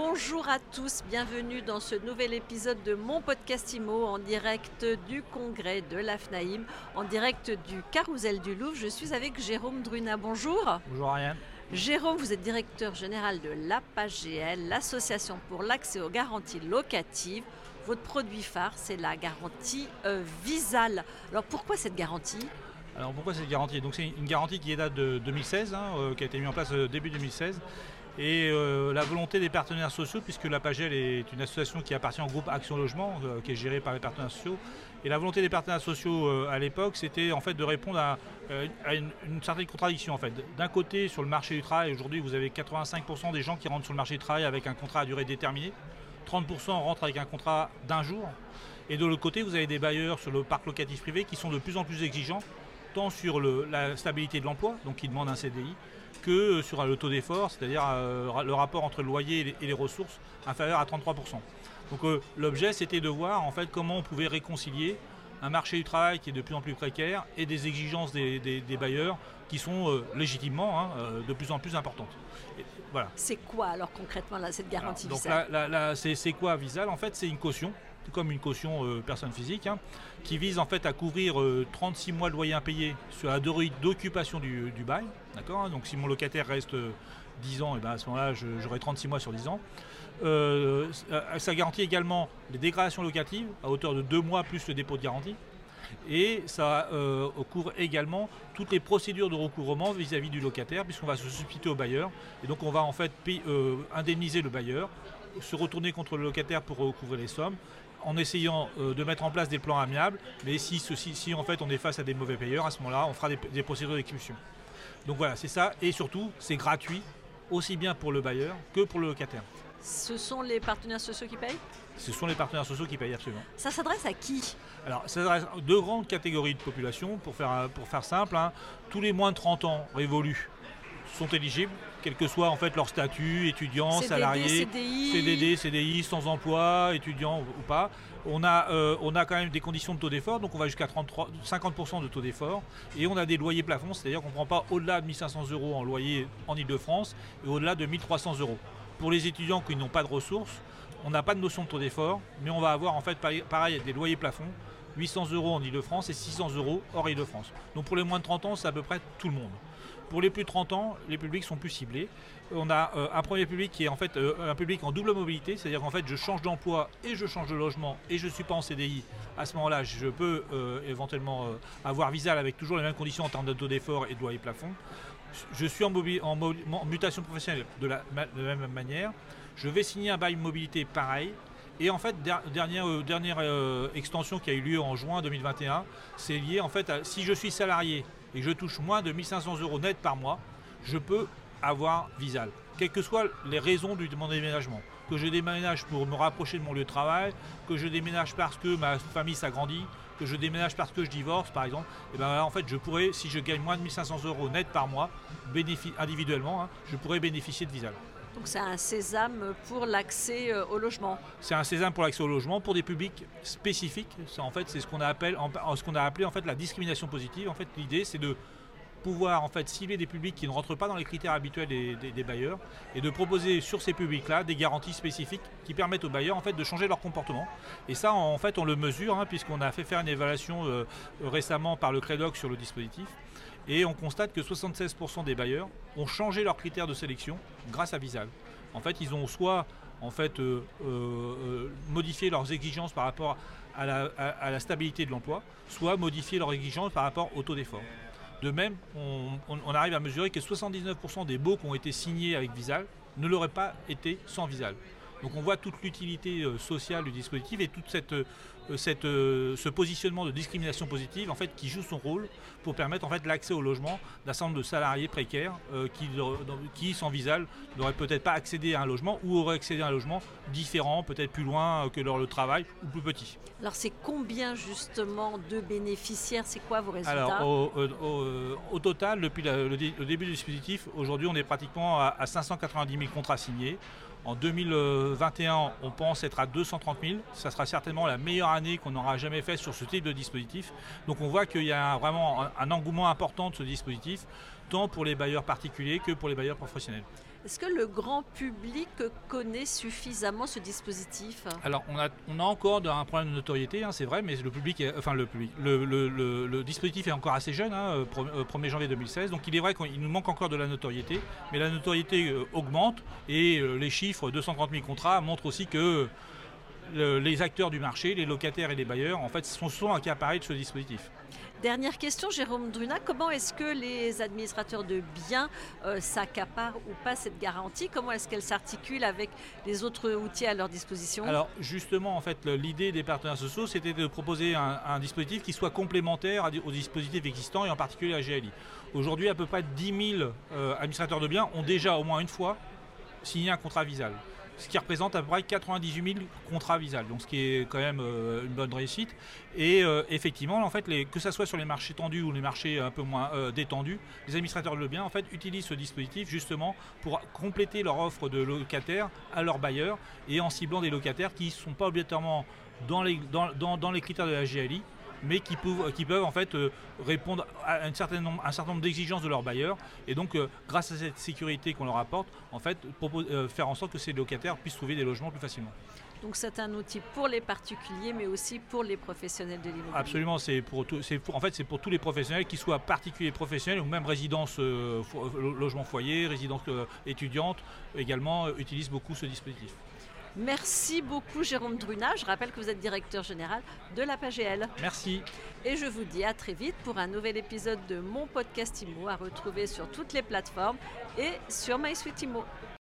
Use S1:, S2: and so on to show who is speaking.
S1: Bonjour à tous, bienvenue dans ce nouvel épisode de mon podcast IMO en direct du congrès de l'AFNAIM, en direct du Carousel du Louvre. Je suis avec Jérôme Druna. Bonjour.
S2: Bonjour Ariane.
S1: Jérôme, vous êtes directeur général de l'APAGL, l'association pour l'accès aux garanties locatives. Votre produit phare, c'est la garantie euh, Visal. Alors pourquoi cette garantie?
S2: Alors pourquoi cette garantie? Donc c'est une garantie qui est date de 2016, hein, euh, qui a été mise en place euh, début 2016. Et euh, la volonté des partenaires sociaux, puisque la PAGEL est une association qui appartient au groupe Action Logement, qui est gérée par les partenaires sociaux. Et la volonté des partenaires sociaux à l'époque, c'était en fait de répondre à, une, certaine contradiction. En fait. D'un côté, sur le marché du travail, aujourd'hui, vous avez 85% des gens qui rentrent sur le marché du travail avec un contrat à durée déterminée. 30% rentrent avec un contrat d'un jour. Et de l'autre côté, vous avez des bailleurs sur le parc locatif privé qui sont de plus en plus exigeants tant sur la stabilité de l'emploi, donc qui demande un CDI, sur le taux d'effort, c'est-à-dire euh, le rapport entre le loyer et les, ressources inférieur à 33%. Donc euh, l'objet c'était de voir en fait comment on pouvait réconcilier un marché du travail qui est de plus en plus précaire et des exigences des, bailleurs qui sont euh, légitimement hein, de plus en plus importantes.
S1: voilà. C'est quoi alors concrètement là, cette garantie
S2: Donc c'est quoi Visal En fait c'est une caution comme une caution euh, personne physique, hein, qui vise en fait à couvrir 36 euh, mois de loyer impayé sur la durée d'occupation du, bail. D'accord hein. Donc si mon locataire reste 10 euh, ans, et ben à ce moment-là, j'aurai 36 mois sur 10 ans. ça garantit également les dégradations locatives à hauteur de 2 mois plus le dépôt de garantie. Et ça couvre également toutes les procédures de recouvrement vis-à-vis du locataire, puisqu'on va se substituer au bailleur. Et donc on va en fait indemniser le bailleur, se retourner contre le locataire pour recouvrer les sommes, en essayant euh, de mettre en place des plans amiables, mais si, si en fait on est face à des mauvais payeurs, à ce moment-là, on fera des, procédures d'expulsion. Donc voilà, c'est ça, et surtout, c'est gratuit, aussi bien pour le bailleur que pour le locataire.
S1: Ce sont les partenaires sociaux qui payent?
S2: Ce sont les partenaires sociaux qui payent absolument.
S1: Ça s'adresse à qui?
S2: Alors, ça s'adresse à deux grandes catégories de population, pour faire, pour faire simple. Hein. Tous les moins de 30 ans révolus sont éligibles, quel que soit en fait leur statut, étudiant, salarié, CDD, CDI, sans emploi, étudiant ou pas. On a, euh, on a quand même des conditions de taux d'effort, donc on va jusqu'à 50% de taux d'effort, et on a des loyers plafonds, c'est-à-dire qu'on ne prend pas au-delà de 1500 euros en loyer en Ile-de-France et au-delà de 1300 euros. Pour les étudiants qui n'ont pas de ressources, on n'a pas de notion de taux d'effort, mais on va avoir en fait pareil des loyers plafonds, 800 euros en Ile-de-France et 600 euros hors Ile-de-France. Donc pour les moins de 30 ans, c'est à peu près tout le monde. Pour les plus de 30 ans, les publics sont plus ciblés. On a euh, un premier public qui est en fait euh, un public en double mobilité, c'est-à-dire qu'en fait je change d'emploi et je change de logement et je ne suis pas en CDI. À ce moment-là, je peux euh, éventuellement avoir Visal avec toujours les mêmes conditions en termes de taux d'effort et de loyer plafond. Je suis en, mutation professionnelle de la, même manière. Je vais signer un bail mobilité pareil. Et en fait, dernière, dernière extension qui a eu lieu en juin 2021, c'est lié en fait à si je suis salarié et je touche moins de 1500 euros net par mois, je peux avoir Visal. Quelles que soient les raisons de mon déménagement. Que je déménage pour me rapprocher de mon lieu de travail, que je déménage parce que ma famille s'agrandit, que je déménage parce que je divorce par exemple, et eh ben en fait je pourrais, si je gagne moins de 1500 euros net par mois, individuellement, hein, je pourrais bénéficier de Visal.
S1: Donc c'est un sésame pour l'accès euh, au logement.
S2: C'est un sésame pour l'accès au logement pour des publics spécifiques. En fait, c'est ce qu'on a appelé, en fait la discrimination positive. En fait, l'idée c'est de pouvoir en fait cibler des publics qui ne rentrent pas dans les critères habituels des, bailleurs et de proposer sur ces publics-là des garanties spécifiques qui permettent aux bailleurs en fait de changer leur comportement. Et ça en fait on le mesure hein, puisqu'on a fait faire une évaluation euh, récemment par le Credoc sur le dispositif et on constate que 76% des bailleurs ont changé leurs critères de sélection grâce à Visal. En fait, ils ont soit en fait, euh, euh, modifié leurs exigences par rapport à la, stabilité de l'emploi, soit modifié leurs exigences par rapport au taux d'effort. De même, on, arrive à mesurer que 79% des baux qui ont été signés avec Visal ne l'auraient pas été sans Visal. Donc on voit toute l'utilité euh, sociale du dispositif et tout cette, euh, cette, euh, ce positionnement de discrimination positive en fait, qui joue son rôle pour permettre en fait, l'accès au logement d'un certain nombre de salariés précaires qui, qui, sans Visal, n'auraient peut-être pas accédé à un logement ou auraient accédé à un logement différent, peut-être plus loin que leur le travail ou plus petit.
S1: Alors c'est combien justement de bénéficiaires? C'est quoi vos résultats?
S2: Alors au, total, depuis le, début du dispositif, aujourd'hui on est pratiquement à, à 590 000 contrats signés. En 2021, on pense être à 230 000. Ça sera certainement la meilleure année qu'on aura jamais fait sur ce type de dispositif. Donc on voit qu'il y a vraiment un, engouement important de ce dispositif, tant pour les bailleurs particuliers que pour les bailleurs professionnels.
S1: Est-ce que le grand public connaît suffisamment ce dispositif?
S2: Alors, on a, on a encore un problème de notoriété, hein, c'est vrai, mais le public, enfin le public, le, dispositif est encore assez jeune, 1er hein, euh, janvier 2016, donc il est vrai qu'il nous manque encore de la notoriété, mais la notoriété euh, augmente et euh, les chiffres 230 000 contrats montrent aussi que les acteurs du marché, les locataires et les bailleurs, en fait, sont souvent accaparés de ce dispositif.
S1: Dernière question, Jérôme Druna, comment est-ce que les administrateurs de biens euh, s'accaparent ou pas cette garantie? Comment est-ce qu'elle s'articule avec les autres outils à leur disposition?
S2: Alors justement, en fait, l'idée des partenaires sociaux, c'était de proposer un, dispositif qui soit complémentaire aux dispositifs existants et en particulier à GLI. Aujourd'hui, à peu près 10 000 euh, administrateurs de biens ont déjà au moins une fois signé un contrat visal ce qui représente à peu près 98 000 contrats Visal, donc ce qui est quand même euh, une bonne réussite. Et euh, effectivement, en fait, que ce soit sur les marchés tendus ou les marchés un peu moins euh, détendus, les administrateurs de biens en fait, utilisent ce dispositif justement pour compléter leur offre de locataires à leurs bailleurs et en ciblant des locataires qui ne sont pas obligatoirement dans les, dans les critères de la GLI, mais qui peuvent, qui peuvent en fait euh, répondre à un certain nombre, un certain nombre d'exigences de leurs bailleurs. Et donc, euh, grâce à cette sécurité qu'on leur apporte, en fait, euh, faire en sorte que ces locataires puissent trouver des logements plus facilement.
S1: Donc c'est un outil pour les particuliers, mais aussi pour les professionnels de l'immobilier.
S2: Absolument, c'est pour, en fait c'est pour tous les professionnels, qu'ils soient particuliers professionnels ou même résidence logement foyer, résidence étudiante, également utilisent beaucoup ce dispositif.
S1: Merci beaucoup Jérôme Druna. Je rappelle que vous êtes directeur général de la PAGL.
S2: Merci.
S1: Et je vous dis à très vite pour un nouvel épisode de mon podcast IMO à retrouver sur toutes les plateformes et sur MySuite IMO.